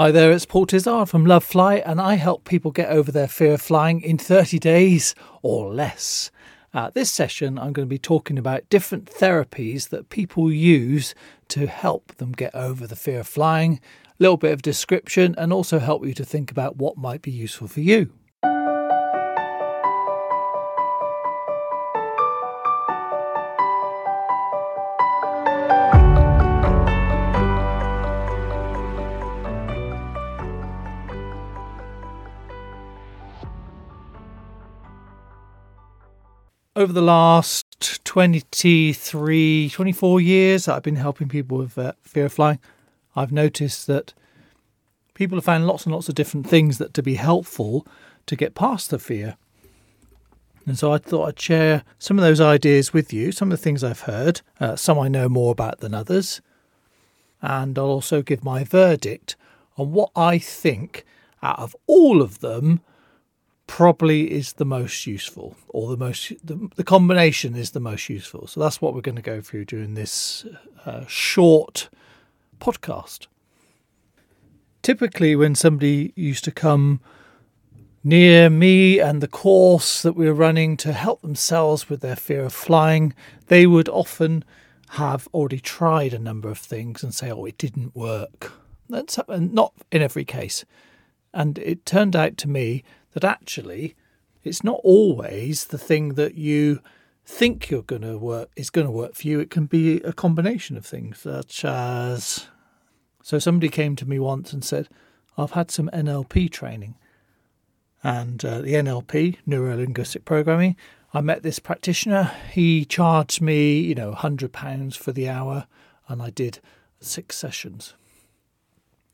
Hi there, it's Paul Tizzard from Love Fly, and I help people get over their fear of flying in 30 days or less. Uh, this session, I'm going to be talking about different therapies that people use to help them get over the fear of flying, a little bit of description, and also help you to think about what might be useful for you. Over the last 23, 24 years that I've been helping people with uh, fear of flying, I've noticed that people have found lots and lots of different things that to be helpful to get past the fear. And so I thought I'd share some of those ideas with you, some of the things I've heard, uh, some I know more about than others. And I'll also give my verdict on what I think out of all of them probably is the most useful or the most the, the, combination is the most useful. So that's what we're going to go through during this uh, short podcast. Typically when somebody used to come near me and the course that we were running to help themselves with their fear of flying they would often have already tried a number of things and say oh it didn't work. That's not in every case. And it turned out to me that actually it's not always the thing that you think you're going to work is going to work for you. It can be a combination of things, such as so somebody came to me once and said, "I've had some NLP training." And uh, the NLP, neuro linguistic programming, I met this practitioner. He charged me, you know, hundred pounds for the hour, and I did six sessions.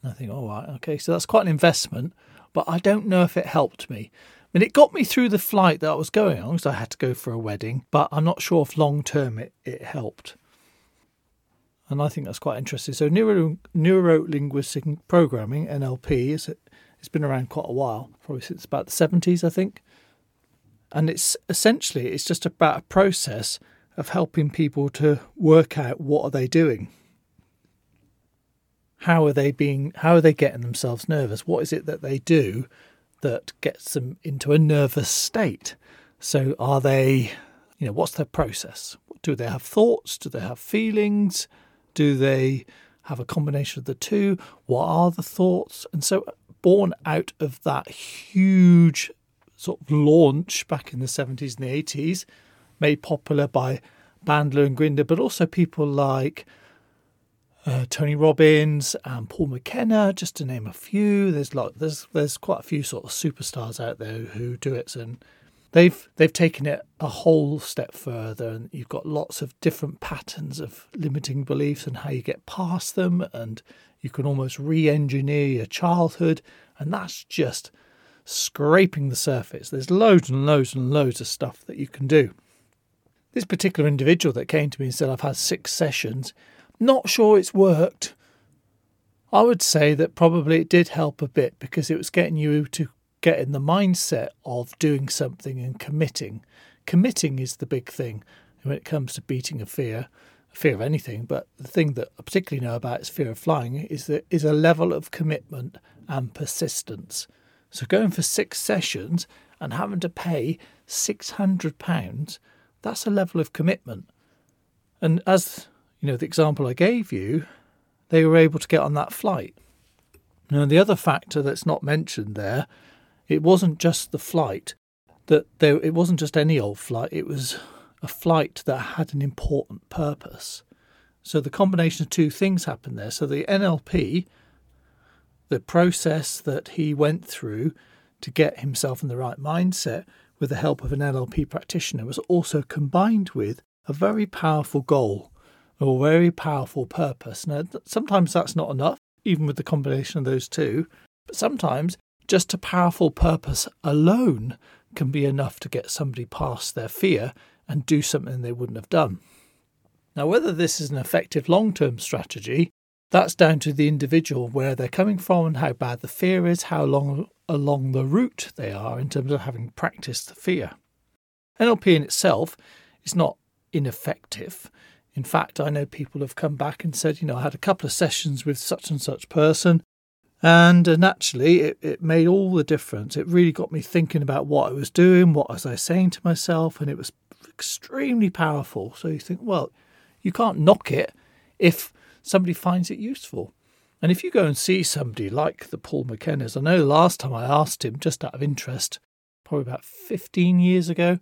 And I think, all right, okay, so that's quite an investment but I don't know if it helped me. I mean, it got me through the flight that I was going on because I had to go for a wedding, but I'm not sure if long term it, it helped. And I think that's quite interesting. So, neuro, neuro linguistic programming, NLP, is it, it's been around quite a while, probably since about the 70s, I think. And it's essentially it's just about a process of helping people to work out what are they doing how are they being how are they getting themselves nervous? What is it that they do that gets them into a nervous state? So are they you know what's their process? Do they have thoughts? Do they have feelings? Do they have a combination of the two? What are the thoughts? And so born out of that huge sort of launch back in the 70s and the 80s made popular by bandler and grinder but also people like uh, Tony Robbins and Paul McKenna, just to name a few. There's lot, there's there's quite a few sort of superstars out there who do it, and they've they've taken it a whole step further. And you've got lots of different patterns of limiting beliefs and how you get past them, and you can almost re-engineer your childhood, and that's just scraping the surface. There's loads and loads and loads of stuff that you can do. This particular individual that came to me and said, I've had six sessions not sure it's worked. I would say that probably it did help a bit because it was getting you to get in the mindset of doing something and committing. Committing is the big thing when it comes to beating a fear, a fear of anything. But the thing that I particularly know about is fear of flying is that is a level of commitment and persistence. So going for six sessions and having to pay six hundred pounds, that's a level of commitment. And as you know, the example I gave you, they were able to get on that flight. Now, the other factor that's not mentioned there, it wasn't just the flight, that there, it wasn't just any old flight, it was a flight that had an important purpose. So the combination of two things happened there. So the NLP, the process that he went through to get himself in the right mindset with the help of an NLP practitioner was also combined with a very powerful goal a very powerful purpose. Now, sometimes that's not enough, even with the combination of those two, but sometimes just a powerful purpose alone can be enough to get somebody past their fear and do something they wouldn't have done. Now, whether this is an effective long term strategy, that's down to the individual, where they're coming from and how bad the fear is, how long along the route they are in terms of having practiced the fear. NLP in itself is not ineffective. In fact, I know people have come back and said, you know, I had a couple of sessions with such and such person. And uh, naturally, it, it made all the difference. It really got me thinking about what I was doing, what was I saying to myself, and it was extremely powerful. So you think, well, you can't knock it if somebody finds it useful. And if you go and see somebody like the Paul McKennas, I know the last time I asked him, just out of interest, probably about 15 years ago,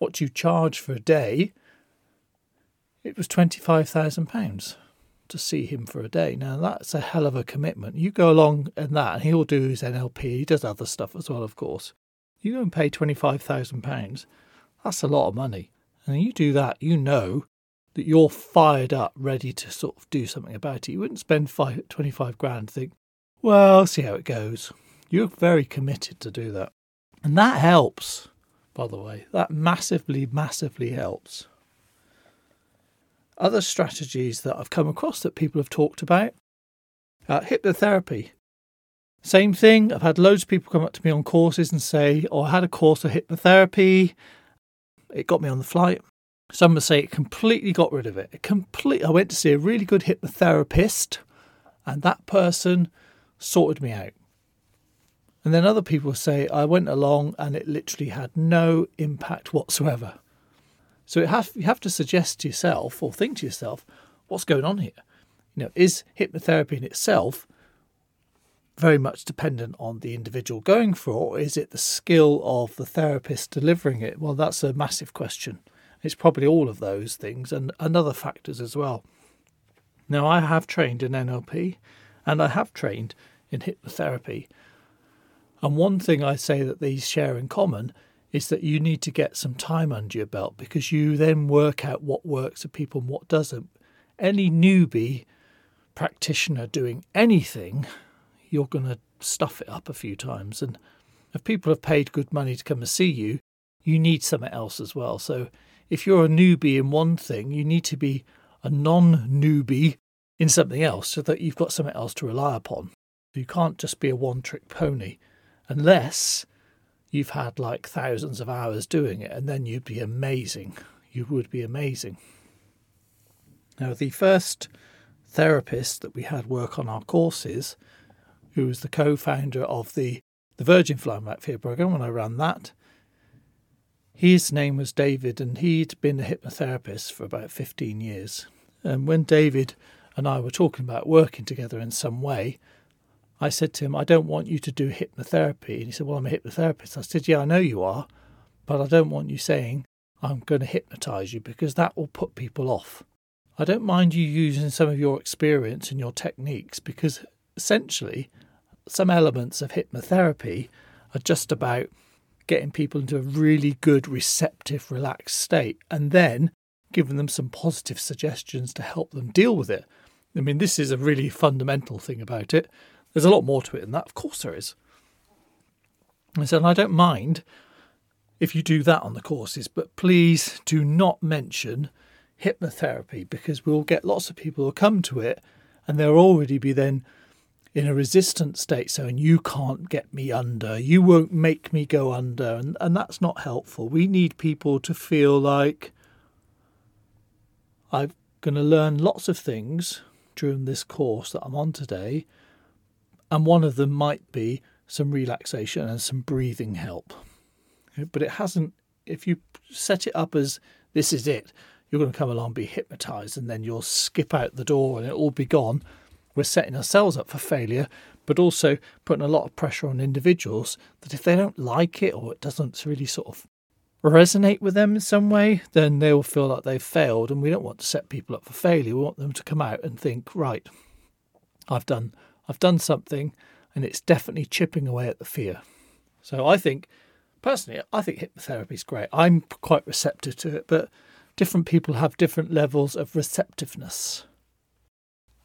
what do you charge for a day? It was £25,000 to see him for a day. Now, that's a hell of a commitment. You go along in that, and he'll do his NLP. He does other stuff as well, of course. You go and pay £25,000, that's a lot of money. And you do that, you know that you're fired up, ready to sort of do something about it. You wouldn't spend five, 25 grand and think, well, see how it goes. You're very committed to do that. And that helps, by the way. That massively, massively helps. Other strategies that I've come across that people have talked about uh, hypnotherapy. Same thing. I've had loads of people come up to me on courses and say, Oh, I had a course of hypnotherapy. It got me on the flight. Some would say it completely got rid of it. it complete, I went to see a really good hypnotherapist, and that person sorted me out. And then other people say I went along and it literally had no impact whatsoever. So have, you have to suggest to yourself or think to yourself, what's going on here? You know, is hypnotherapy in itself very much dependent on the individual going for, or is it the skill of the therapist delivering it? Well, that's a massive question. It's probably all of those things and, and other factors as well. Now, I have trained in NLP and I have trained in hypnotherapy. And one thing I say that these share in common is that you need to get some time under your belt because you then work out what works for people and what doesn't. Any newbie practitioner doing anything, you're going to stuff it up a few times. And if people have paid good money to come and see you, you need something else as well. So if you're a newbie in one thing, you need to be a non newbie in something else so that you've got something else to rely upon. You can't just be a one trick pony unless you've had like thousands of hours doing it, and then you'd be amazing. You would be amazing. Now, the first therapist that we had work on our courses, who was the co founder of the, the Virgin Flying Back Fear program when I ran that, his name was David, and he'd been a hypnotherapist for about 15 years. And when David and I were talking about working together in some way, I said to him, I don't want you to do hypnotherapy. And he said, Well, I'm a hypnotherapist. I said, Yeah, I know you are, but I don't want you saying, I'm going to hypnotize you because that will put people off. I don't mind you using some of your experience and your techniques because essentially some elements of hypnotherapy are just about getting people into a really good, receptive, relaxed state and then giving them some positive suggestions to help them deal with it. I mean, this is a really fundamental thing about it. There's a lot more to it than that. Of course, there is. I said, I don't mind if you do that on the courses, but please do not mention hypnotherapy because we'll get lots of people who come to it and they'll already be then in a resistant state saying you can't get me under you won't make me go under and, and that's not helpful we need people to feel like i'm going to learn lots of things during this course that i'm on today and one of them might be some relaxation and some breathing help. But it hasn't, if you set it up as this is it, you're going to come along, be hypnotized, and then you'll skip out the door and it'll all be gone. We're setting ourselves up for failure, but also putting a lot of pressure on individuals that if they don't like it or it doesn't really sort of resonate with them in some way, then they'll feel like they've failed. And we don't want to set people up for failure. We want them to come out and think, right, I've done I've done something and it's definitely chipping away at the fear. So I think, personally, I think hypnotherapy is great. I'm quite receptive to it, but different people have different levels of receptiveness.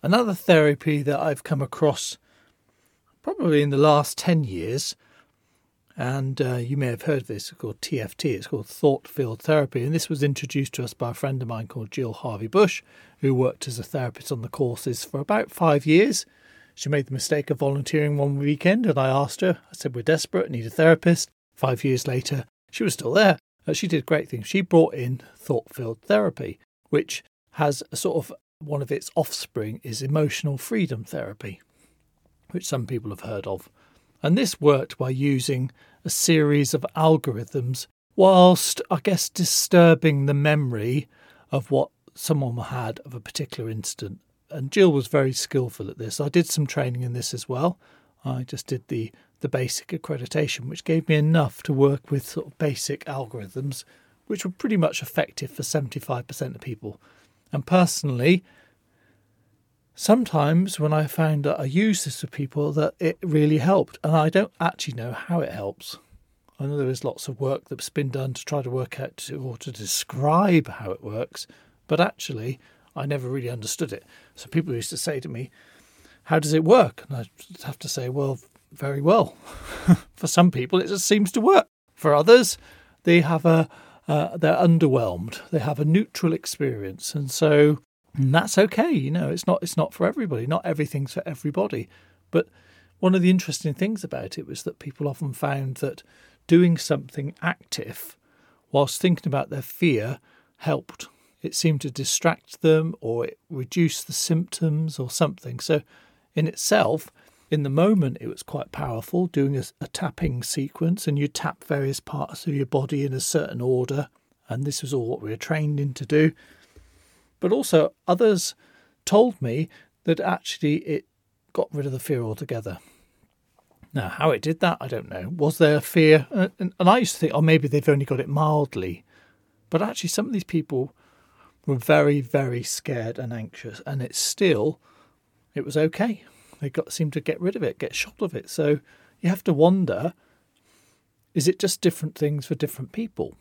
Another therapy that I've come across probably in the last 10 years, and uh, you may have heard of this, it's called TFT, it's called Thought Field Therapy. And this was introduced to us by a friend of mine called Jill Harvey Bush, who worked as a therapist on the courses for about five years. She made the mistake of volunteering one weekend, and I asked her, I said, We're desperate, need a therapist. Five years later, she was still there. Uh, she did great things. She brought in thought field therapy, which has a sort of one of its offspring is emotional freedom therapy, which some people have heard of. And this worked by using a series of algorithms, whilst, I guess, disturbing the memory of what someone had of a particular incident. And Jill was very skillful at this. I did some training in this as well. I just did the, the basic accreditation, which gave me enough to work with sort of basic algorithms, which were pretty much effective for 75% of people. And personally, sometimes when I found that I use this with people, that it really helped. And I don't actually know how it helps. I know there is lots of work that's been done to try to work out to, or to describe how it works, but actually, I never really understood it. So people used to say to me, How does it work? And I'd have to say, Well, very well. For some people, it just seems to work. For others, they have a uh, they're underwhelmed. They have a neutral experience, and so and that's okay. You know, it's not it's not for everybody. Not everything's for everybody. But one of the interesting things about it was that people often found that doing something active whilst thinking about their fear helped. It seemed to distract them or it reduced the symptoms or something. So, in itself, in the moment, it was quite powerful doing a, a tapping sequence, and you tap various parts of your body in a certain order. And this was all what we were trained in to do. But also, others told me that actually it got rid of the fear altogether. Now, how it did that, I don't know. Was there a fear? Uh, and, and I used to think, oh, maybe they've only got it mildly. But actually, some of these people were very, very scared and anxious, and it's still, it was okay. They got seemed to get rid of it, get shot of it. So you have to wonder: is it just different things for different people?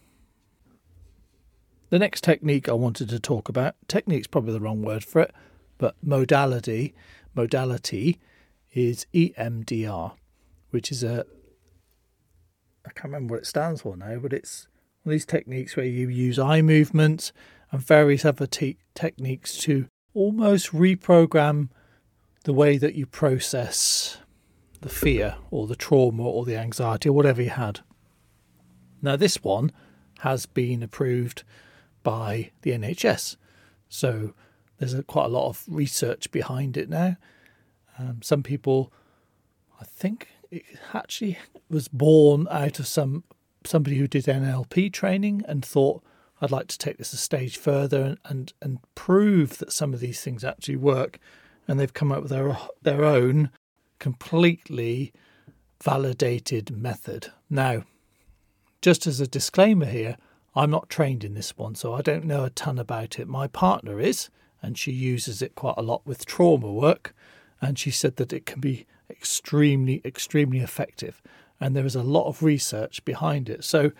The next technique I wanted to talk about, technique's probably the wrong word for it, but modality, modality is EMDR, which is a I can't remember what it stands for now, but it's these techniques where you use eye movements and various other te- techniques to almost reprogram the way that you process the fear or the trauma or the anxiety or whatever you had. Now, this one has been approved by the NHS, so there's a, quite a lot of research behind it now. Um, some people, I think, it actually was born out of some somebody who did NLP training and thought, I'd like to take this a stage further and, and, and prove that some of these things actually work. And they've come up with their, their own completely validated method. Now, just as a disclaimer here, I'm not trained in this one, so I don't know a ton about it. My partner is, and she uses it quite a lot with trauma work. And she said that it can be extremely, extremely effective. And there is a lot of research behind it. So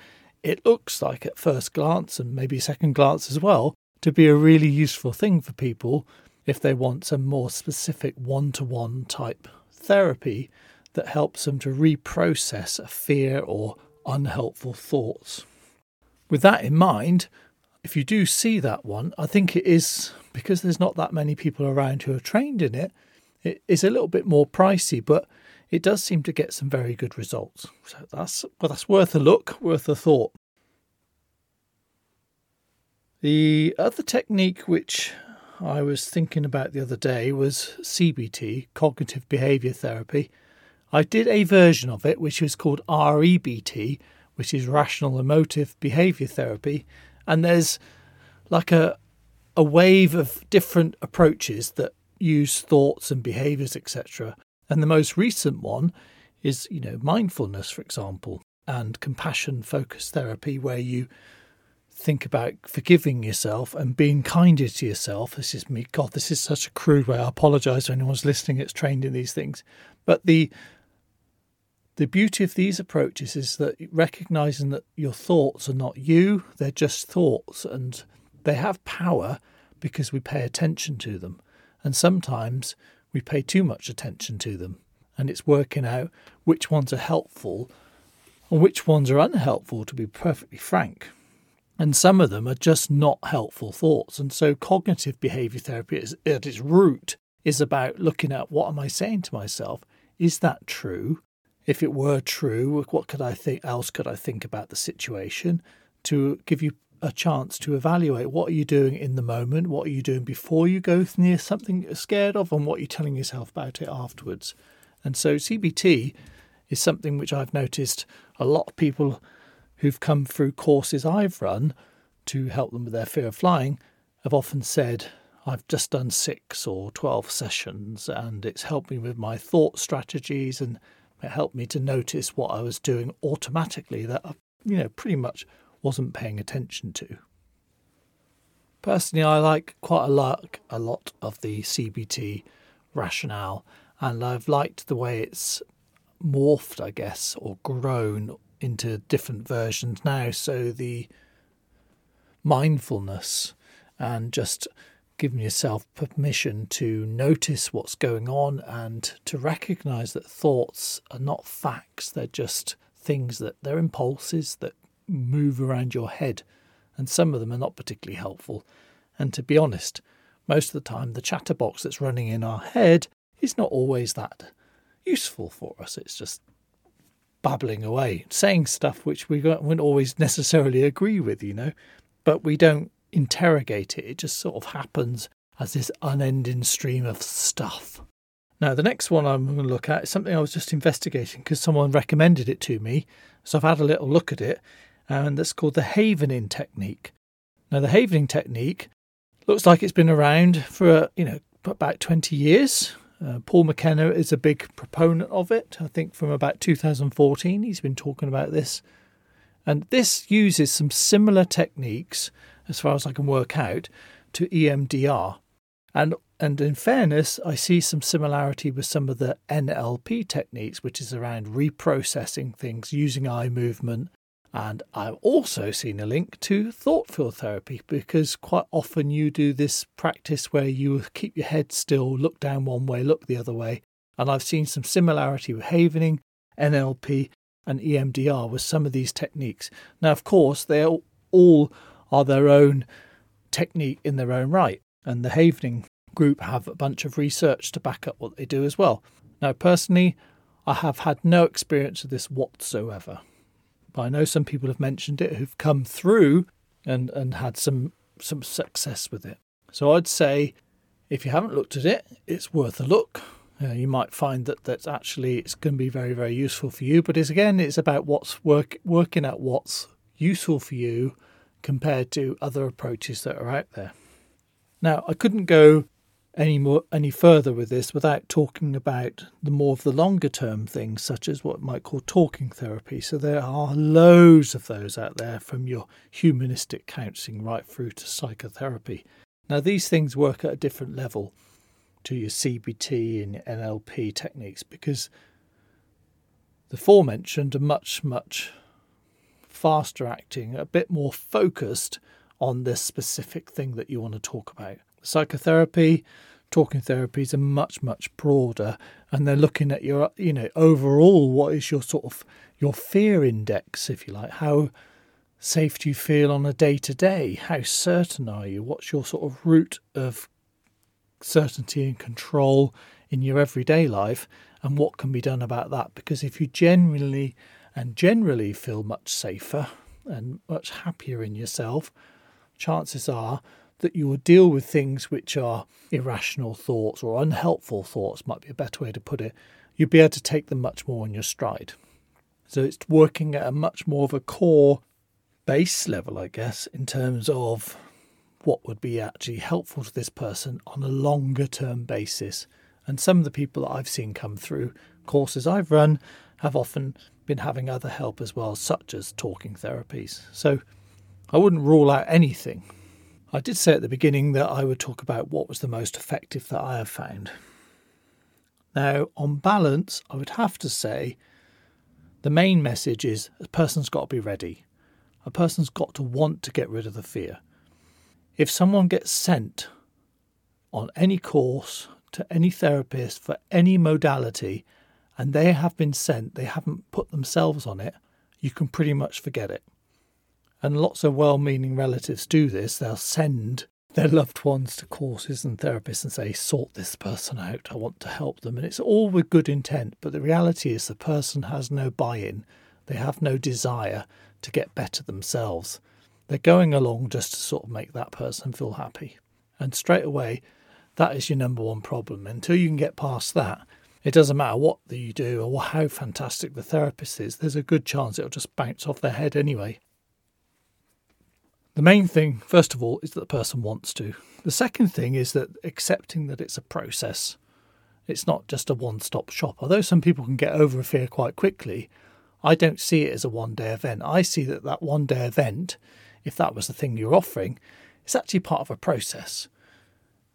it looks like at first glance and maybe second glance as well to be a really useful thing for people if they want some more specific one to one type therapy that helps them to reprocess a fear or unhelpful thoughts. With that in mind, if you do see that one, I think it is because there's not that many people around who are trained in it, it is a little bit more pricey, but it does seem to get some very good results. So that's well, that's worth a look, worth a thought. The other technique which I was thinking about the other day was CBT, cognitive behavior therapy. I did a version of it which was called REBT, which is rational emotive behavior therapy, and there's like a a wave of different approaches that use thoughts and behaviors etc and the most recent one is, you know, mindfulness, for example, and compassion focused therapy, where you think about forgiving yourself and being kinder to yourself. This is me. God, this is such a crude way. I apologize to anyone's listening that's trained in these things. But the the beauty of these approaches is that recognizing that your thoughts are not you, they're just thoughts and they have power because we pay attention to them. And sometimes we pay too much attention to them. And it's working out which ones are helpful and which ones are unhelpful, to be perfectly frank. And some of them are just not helpful thoughts. And so cognitive behavior therapy is, at its root is about looking at what am I saying to myself? Is that true? If it were true, what could I think else could I think about the situation to give you a chance to evaluate what are you doing in the moment, what are you doing before you go near something you're scared of, and what you're telling yourself about it afterwards. And so CBT is something which I've noticed a lot of people who've come through courses I've run to help them with their fear of flying have often said, I've just done six or 12 sessions and it's helped me with my thought strategies and it helped me to notice what I was doing automatically that I, you know, pretty much wasn't paying attention to. Personally, I like quite a lot, a lot of the CBT rationale, and I've liked the way it's morphed, I guess, or grown into different versions now. So the mindfulness and just giving yourself permission to notice what's going on and to recognize that thoughts are not facts, they're just things that they're impulses that move around your head. And some of them are not particularly helpful. And to be honest, most of the time, the chatterbox that's running in our head is not always that useful for us. It's just babbling away, saying stuff which we wouldn't always necessarily agree with, you know, but we don't interrogate it. It just sort of happens as this unending stream of stuff. Now, the next one I'm going to look at is something I was just investigating because someone recommended it to me. So I've had a little look at it, and that's called the havening technique. Now, the havening technique looks like it's been around for, you know, about 20 years. Uh, Paul McKenna is a big proponent of it. I think from about 2014, he's been talking about this. And this uses some similar techniques as far as I can work out, to EMDR. And and in fairness, I see some similarity with some of the NLP techniques, which is around reprocessing things using eye movement. And I've also seen a link to thought field therapy because quite often you do this practice where you keep your head still, look down one way, look the other way. And I've seen some similarity with Havening, NLP, and EMDR with some of these techniques. Now, of course, they're all are their own technique in their own right. And the Havening group have a bunch of research to back up what they do as well. Now, personally, I have had no experience of this whatsoever. But I know some people have mentioned it who've come through and, and had some some success with it. So I'd say if you haven't looked at it, it's worth a look. Uh, you might find that that's actually it's going to be very very useful for you. But it's again it's about what's work working out what's useful for you compared to other approaches that are out there. Now, I couldn't go any more any further with this without talking about the more of the longer term things such as what might call talking therapy so there are loads of those out there from your humanistic counselling right through to psychotherapy now these things work at a different level to your CBT and NLP techniques because the forementioned are much much faster acting, a bit more focused on this specific thing that you want to talk about. Psychotherapy, talking therapies are much, much broader and they're looking at your, you know, overall what is your sort of your fear index, if you like. How safe do you feel on a day to day? How certain are you? What's your sort of route of certainty and control in your everyday life? And what can be done about that? Because if you genuinely and generally feel much safer and much happier in yourself, chances are that you will deal with things which are irrational thoughts or unhelpful thoughts, might be a better way to put it. You'll be able to take them much more in your stride. So it's working at a much more of a core base level, I guess, in terms of what would be actually helpful to this person on a longer term basis. And some of the people that I've seen come through courses I've run have often been having other help as well, such as talking therapies. So I wouldn't rule out anything. I did say at the beginning that I would talk about what was the most effective that I have found. Now, on balance, I would have to say the main message is a person's got to be ready. A person's got to want to get rid of the fear. If someone gets sent on any course to any therapist for any modality and they have been sent, they haven't put themselves on it, you can pretty much forget it. And lots of well meaning relatives do this. They'll send their loved ones to courses and therapists and say, sort this person out, I want to help them. And it's all with good intent, but the reality is the person has no buy in, they have no desire to get better themselves. They're going along just to sort of make that person feel happy. And straight away, that is your number one problem. Until you can get past that, It doesn't matter what you do or how fantastic the therapist is, there's a good chance it'll just bounce off their head anyway. The main thing, first of all, is that the person wants to. The second thing is that accepting that it's a process. It's not just a one stop shop. Although some people can get over a fear quite quickly, I don't see it as a one day event. I see that that one day event, if that was the thing you're offering, it's actually part of a process.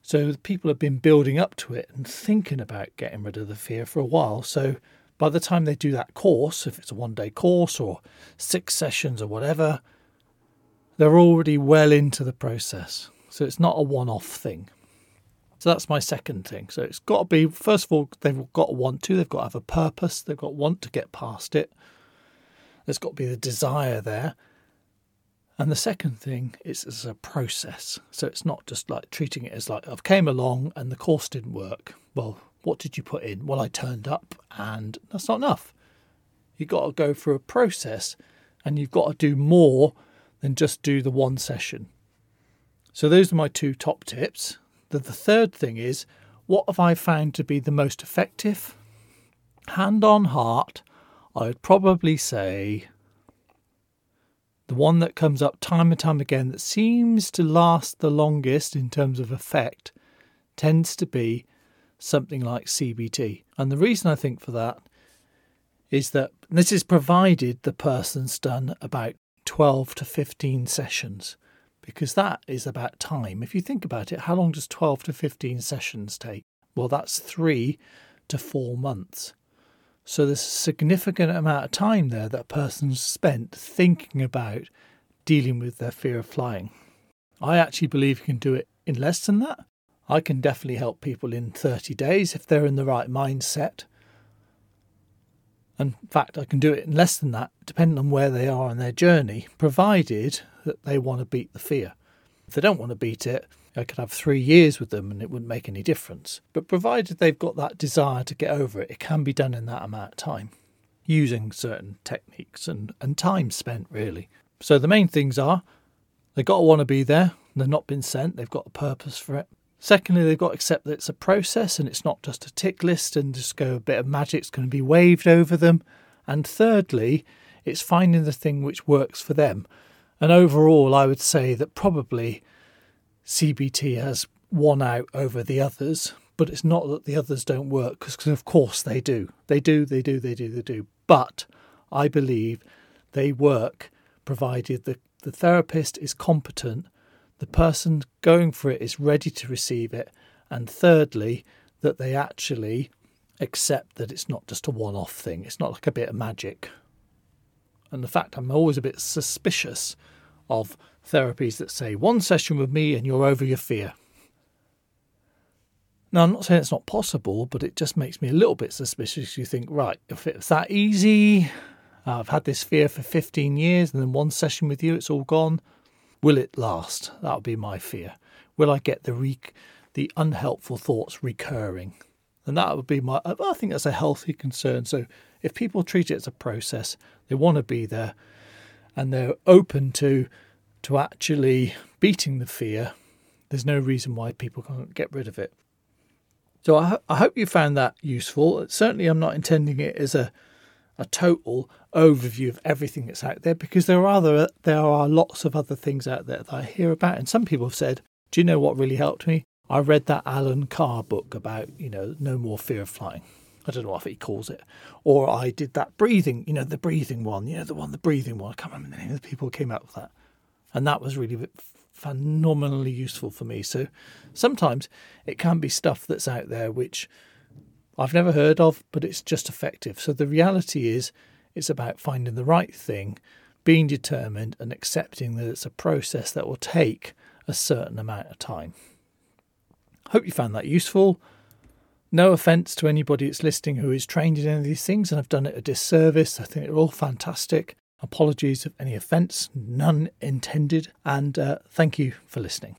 So people have been building up to it and thinking about getting rid of the fear for a while. So by the time they do that course, if it's a one day course or six sessions or whatever, they're already well into the process. So it's not a one off thing. So that's my second thing. So it's got to be, first of all, they've got to want to, they've got to have a purpose, they've got to want to get past it. There's got to be the desire there. And the second thing is it's a process. So it's not just like treating it as like I've came along and the course didn't work. Well, what did you put in? Well, I turned up and that's not enough. You've got to go through a process and you've got to do more than just do the one session. So those are my two top tips. The, the third thing is what have I found to be the most effective? Hand on heart, I would probably say the one that comes up time and time again that seems to last the longest in terms of effect tends to be something like CBT. And the reason I think for that is that this is provided the person's done about 12 to 15 sessions because that is about time. If you think about it, how long does 12 to 15 sessions take? Well, that's three to four months. So there's a significant amount of time there that a person's spent thinking about dealing with their fear of flying. I actually believe you can do it in less than that. I can definitely help people in 30 days if they're in the right mindset. In fact, I can do it in less than that, depending on where they are on their journey, provided that they want to beat the fear. If they don't want to beat it, I could have three years with them and it wouldn't make any difference. But provided they've got that desire to get over it, it can be done in that amount of time using certain techniques and, and time spent, really. So the main things are they've got to want to be there, they've not been sent, they've got a purpose for it. Secondly, they've got to accept that it's a process and it's not just a tick list and just go a bit of magic's going to be waved over them. And thirdly, it's finding the thing which works for them. And overall, I would say that probably CBT has won out over the others, but it's not that the others don't work, because of course they do. They do, they do, they do, they do. But I believe they work provided the, the therapist is competent the person going for it is ready to receive it, and thirdly, that they actually accept that it's not just a one off thing, it's not like a bit of magic. And the fact I'm always a bit suspicious of therapies that say one session with me and you're over your fear. Now, I'm not saying it's not possible, but it just makes me a little bit suspicious. You think, right, if it's that easy, I've had this fear for 15 years, and then one session with you, it's all gone. Will it last? That would be my fear. Will I get the re- the unhelpful thoughts recurring? And that would be my. I think that's a healthy concern. So if people treat it as a process, they want to be there, and they're open to to actually beating the fear. There's no reason why people can't get rid of it. So I, I hope you found that useful. Certainly, I'm not intending it as a a total overview of everything that's out there because there are other there are lots of other things out there that I hear about and some people have said, Do you know what really helped me? I read that Allen Carr book about, you know, no more fear of flying. I don't know what he calls it. Or I did that breathing, you know, the breathing one, you know, the one, the breathing one. I can't remember the name of the people who came up with that. And that was really phenomenally useful for me. So sometimes it can be stuff that's out there which I've never heard of, but it's just effective. So the reality is, it's about finding the right thing, being determined, and accepting that it's a process that will take a certain amount of time. Hope you found that useful. No offence to anybody that's listening who is trained in any of these things and I've done it a disservice. I think they're all fantastic. Apologies of any offence, none intended, and uh, thank you for listening.